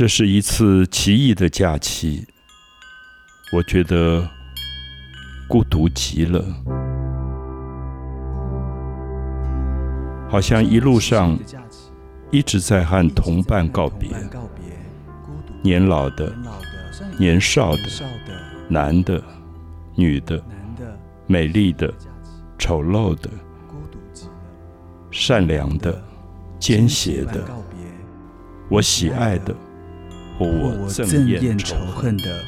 这是一次奇异的假期，我觉得孤独极了，好像一路上一直在和同伴告别，年老的、年少的、男的、女的、美丽的、丑陋的、善良的、奸邪的，我喜爱的。我憎厌仇恨的，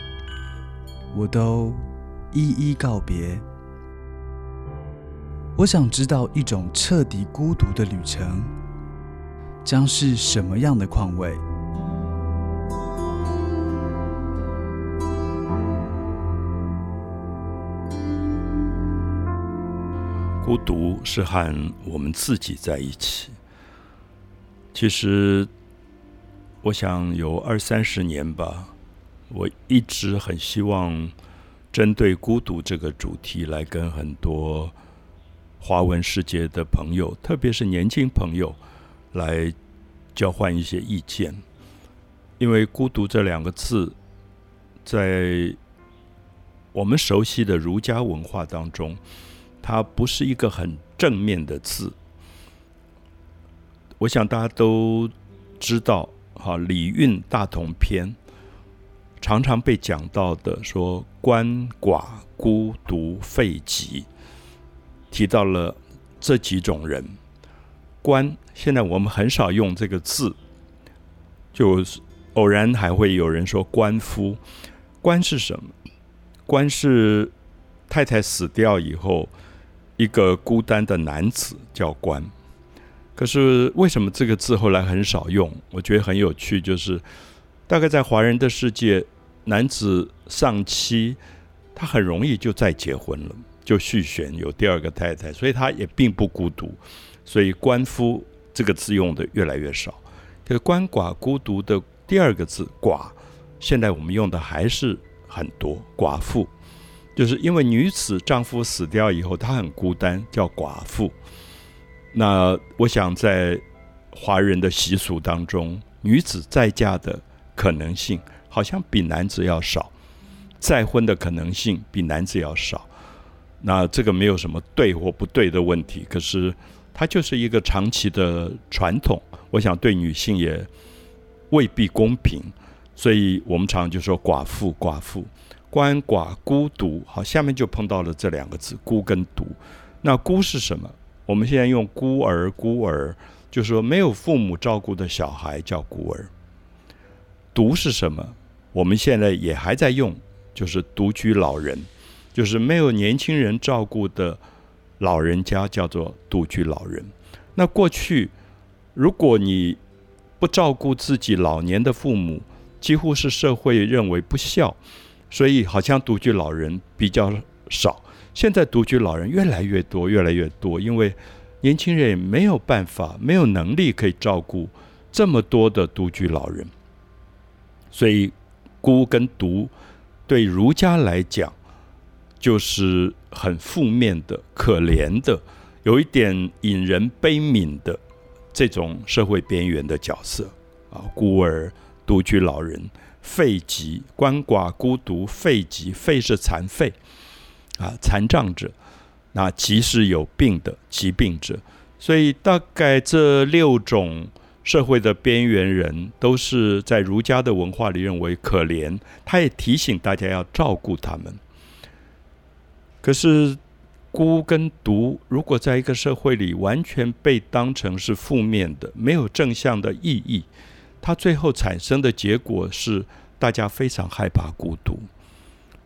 我都一一告别。我想知道一种彻底孤独的旅程将是什么样的况味。孤独是和我们自己在一起。其实。我想有二三十年吧，我一直很希望针对孤独这个主题来跟很多华文世界的朋友，特别是年轻朋友来交换一些意见。因为“孤独”这两个字，在我们熟悉的儒家文化当中，它不是一个很正面的字。我想大家都知道。好，《礼运大同篇》常常被讲到的，说鳏寡孤独废疾，提到了这几种人。鳏，现在我们很少用这个字，就偶然还会有人说鳏夫。鳏是什么？鳏是太太死掉以后，一个孤单的男子叫鳏。可是为什么这个字后来很少用？我觉得很有趣，就是大概在华人的世界，男子丧妻，他很容易就再结婚了，就续弦有第二个太太，所以他也并不孤独。所以“官夫”这个字用的越来越少。可是“鳏寡孤独”的第二个字“寡”，现在我们用的还是很多。寡妇，就是因为女子丈夫死掉以后，她很孤单，叫寡妇。那我想，在华人的习俗当中，女子再嫁的可能性好像比男子要少，再婚的可能性比男子要少。那这个没有什么对或不对的问题，可是它就是一个长期的传统。我想对女性也未必公平，所以我们常就说寡妇、寡妇、鳏寡孤独。好，下面就碰到了这两个字“孤”跟“独”。那“孤”是什么？我们现在用孤儿，孤儿就是说没有父母照顾的小孩叫孤儿。独是什么？我们现在也还在用，就是独居老人，就是没有年轻人照顾的老人家叫做独居老人。那过去，如果你不照顾自己老年的父母，几乎是社会认为不孝，所以好像独居老人比较少。现在独居老人越来越多，越来越多，因为年轻人也没有办法、没有能力可以照顾这么多的独居老人，所以孤跟独对儒家来讲就是很负面的、可怜的，有一点引人悲悯的这种社会边缘的角色啊，孤儿、独居老人、废疾、鳏寡、孤独、废疾，废是残废。啊，残障者，那即使有病的疾病者，所以大概这六种社会的边缘人，都是在儒家的文化里认为可怜。他也提醒大家要照顾他们。可是孤跟独，如果在一个社会里完全被当成是负面的、没有正向的意义，它最后产生的结果是大家非常害怕孤独，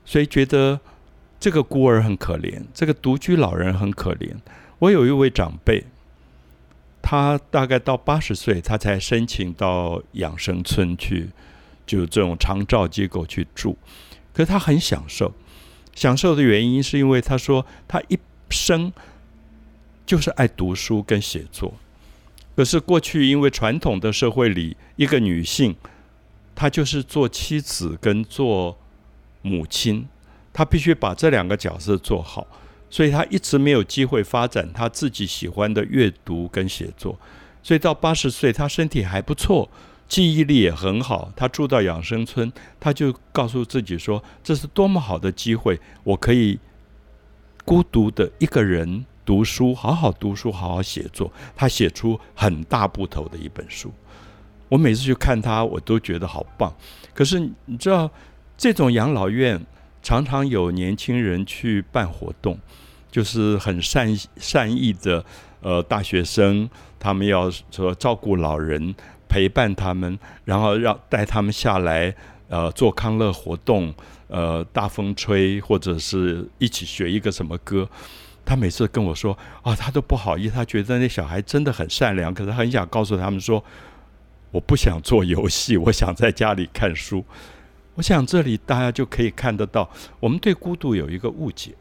所以觉得。这个孤儿很可怜，这个独居老人很可怜。我有一位长辈，他大概到八十岁，他才申请到养生村去，就这种长照机构去住。可是他很享受，享受的原因是因为他说他一生就是爱读书跟写作。可是过去因为传统的社会里，一个女性她就是做妻子跟做母亲。他必须把这两个角色做好，所以他一直没有机会发展他自己喜欢的阅读跟写作。所以到八十岁，他身体还不错，记忆力也很好。他住到养生村，他就告诉自己说：“这是多么好的机会，我可以孤独的一个人读书，好好读书，好好写作。”他写出很大部头的一本书。我每次去看他，我都觉得好棒。可是你知道，这种养老院常常有年轻人去办活动，就是很善善意的呃大学生，他们要说照顾老人，陪伴他们，然后让带他们下来呃做康乐活动，呃大风吹或者是一起学一个什么歌。他每次跟我说啊，他都不好意思，他觉得那小孩真的很善良，可是很想告诉他们说。我不想做游戏，我想在家里看书。我想这里大家就可以看得到，我们对孤独有一个误解。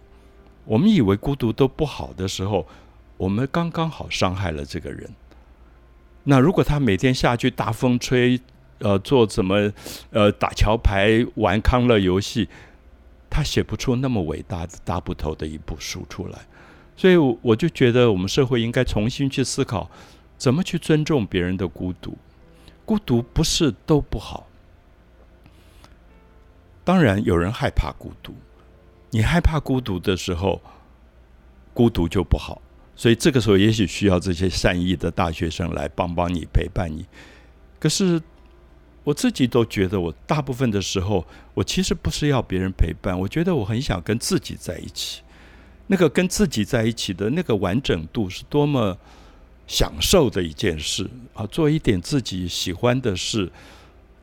我们以为孤独都不好的时候，我们刚刚好伤害了这个人。那如果他每天下去大风吹，呃，做怎么，呃，打桥牌、玩康乐游戏，他写不出那么伟大的大部头的一部书出来。所以我就觉得，我们社会应该重新去思考，怎么去尊重别人的孤独。孤独不是都不好，当然有人害怕孤独。你害怕孤独的时候，孤独就不好。所以这个时候，也许需要这些善意的大学生来帮帮你、陪伴你。可是我自己都觉得，我大部分的时候，我其实不是要别人陪伴，我觉得我很想跟自己在一起。那个跟自己在一起的那个完整度，是多么。享受的一件事啊，做一点自己喜欢的事，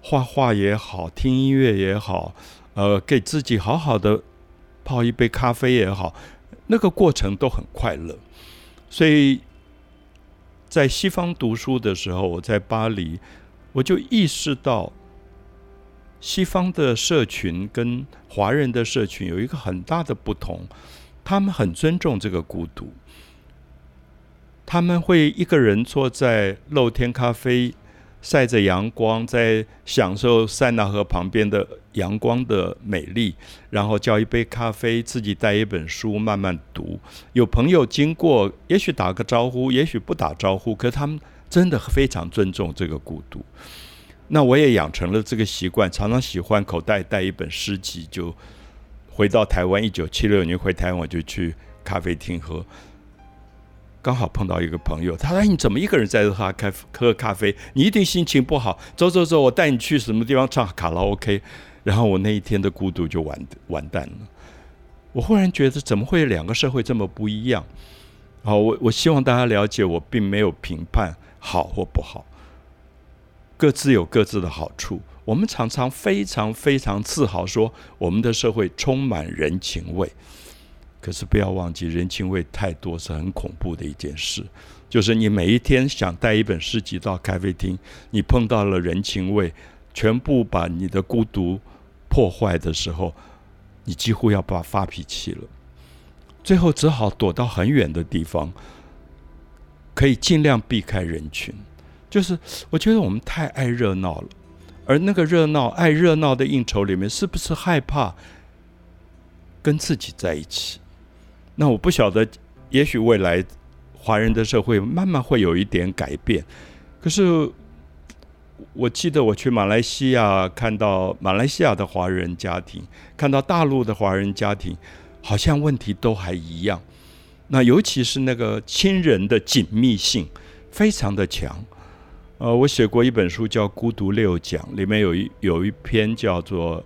画画也好，听音乐也好，呃，给自己好好的泡一杯咖啡也好，那个过程都很快乐。所以在西方读书的时候，我在巴黎，我就意识到西方的社群跟华人的社群有一个很大的不同，他们很尊重这个孤独。他们会一个人坐在露天咖啡，晒着阳光，在享受塞纳河旁边的阳光的美丽，然后叫一杯咖啡，自己带一本书慢慢读。有朋友经过，也许打个招呼，也许不打招呼，可他们真的非常尊重这个孤独。那我也养成了这个习惯，常常喜欢口袋带一本诗集，就回到台湾。一九七六年回台湾，我就去咖啡厅喝。刚好碰到一个朋友，他说：“你怎么一个人在这喝咖喝咖啡？你一定心情不好。走走走，我带你去什么地方唱卡拉 OK。”然后我那一天的孤独就完完蛋了。我忽然觉得，怎么会两个社会这么不一样？好，我我希望大家了解，我并没有评判好或不好，各自有各自的好处。我们常常非常非常自豪说，我们的社会充满人情味。可是不要忘记，人情味太多是很恐怖的一件事。就是你每一天想带一本诗集到咖啡厅，你碰到了人情味，全部把你的孤独破坏的时候，你几乎要把发脾气了。最后只好躲到很远的地方，可以尽量避开人群。就是我觉得我们太爱热闹了，而那个热闹、爱热闹的应酬里面，是不是害怕跟自己在一起？那我不晓得，也许未来华人的社会慢慢会有一点改变。可是我记得我去马来西亚，看到马来西亚的华人家庭，看到大陆的华人家庭，好像问题都还一样。那尤其是那个亲人的紧密性非常的强。呃，我写过一本书叫《孤独六讲》，里面有一有一篇叫做《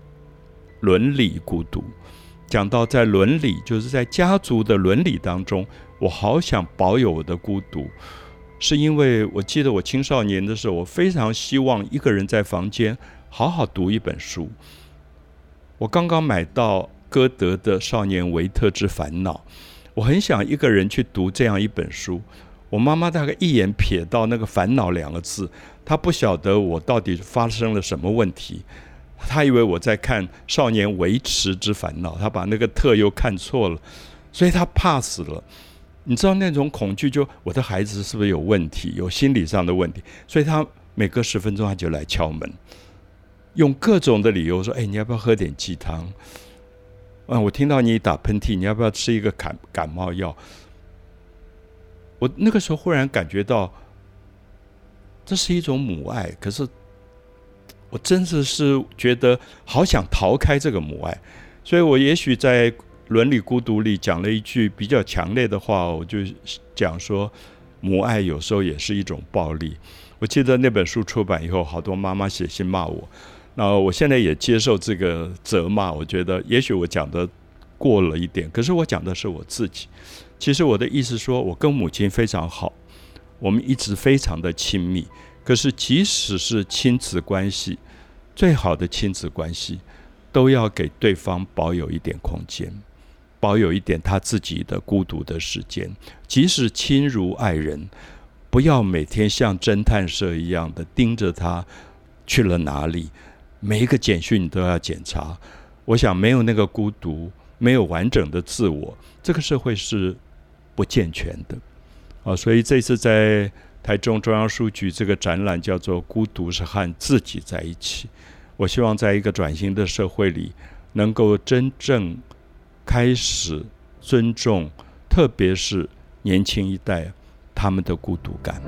伦理孤独》。讲到在伦理，就是在家族的伦理当中，我好想保有我的孤独，是因为我记得我青少年的时候，我非常希望一个人在房间好好读一本书。我刚刚买到歌德的《少年维特之烦恼》，我很想一个人去读这样一本书。我妈妈大概一眼瞥到那个“烦恼”两个字，她不晓得我到底发生了什么问题。他以为我在看《少年维持之烦恼》，他把那个特又看错了，所以他怕死了。你知道那种恐惧，就我的孩子是不是有问题，有心理上的问题？所以他每隔十分钟他就来敲门，用各种的理由说：“哎，你要不要喝点鸡汤？啊，我听到你打喷嚏，你要不要吃一个感感冒药？”我那个时候忽然感觉到，这是一种母爱，可是。我真的是觉得好想逃开这个母爱，所以我也许在伦理孤独里讲了一句比较强烈的话，我就讲说，母爱有时候也是一种暴力。我记得那本书出版以后，好多妈妈写信骂我，那我现在也接受这个责骂。我觉得也许我讲的过了一点，可是我讲的是我自己。其实我的意思说，我跟母亲非常好，我们一直非常的亲密。可是即使是亲子关系，最好的亲子关系，都要给对方保有一点空间，保有一点他自己的孤独的时间。即使亲如爱人。不要每天像侦探社一样的盯着他去了哪里，每一个简讯都要检查。我想没有那个孤独，没有完整的自我，这个社会是不健全的啊！所以这次在台中中央书局这个展览叫做“孤独是和自己在一起”。我希望在一个转型的社会里，能够真正开始尊重，特别是年轻一代。他们的孤独感。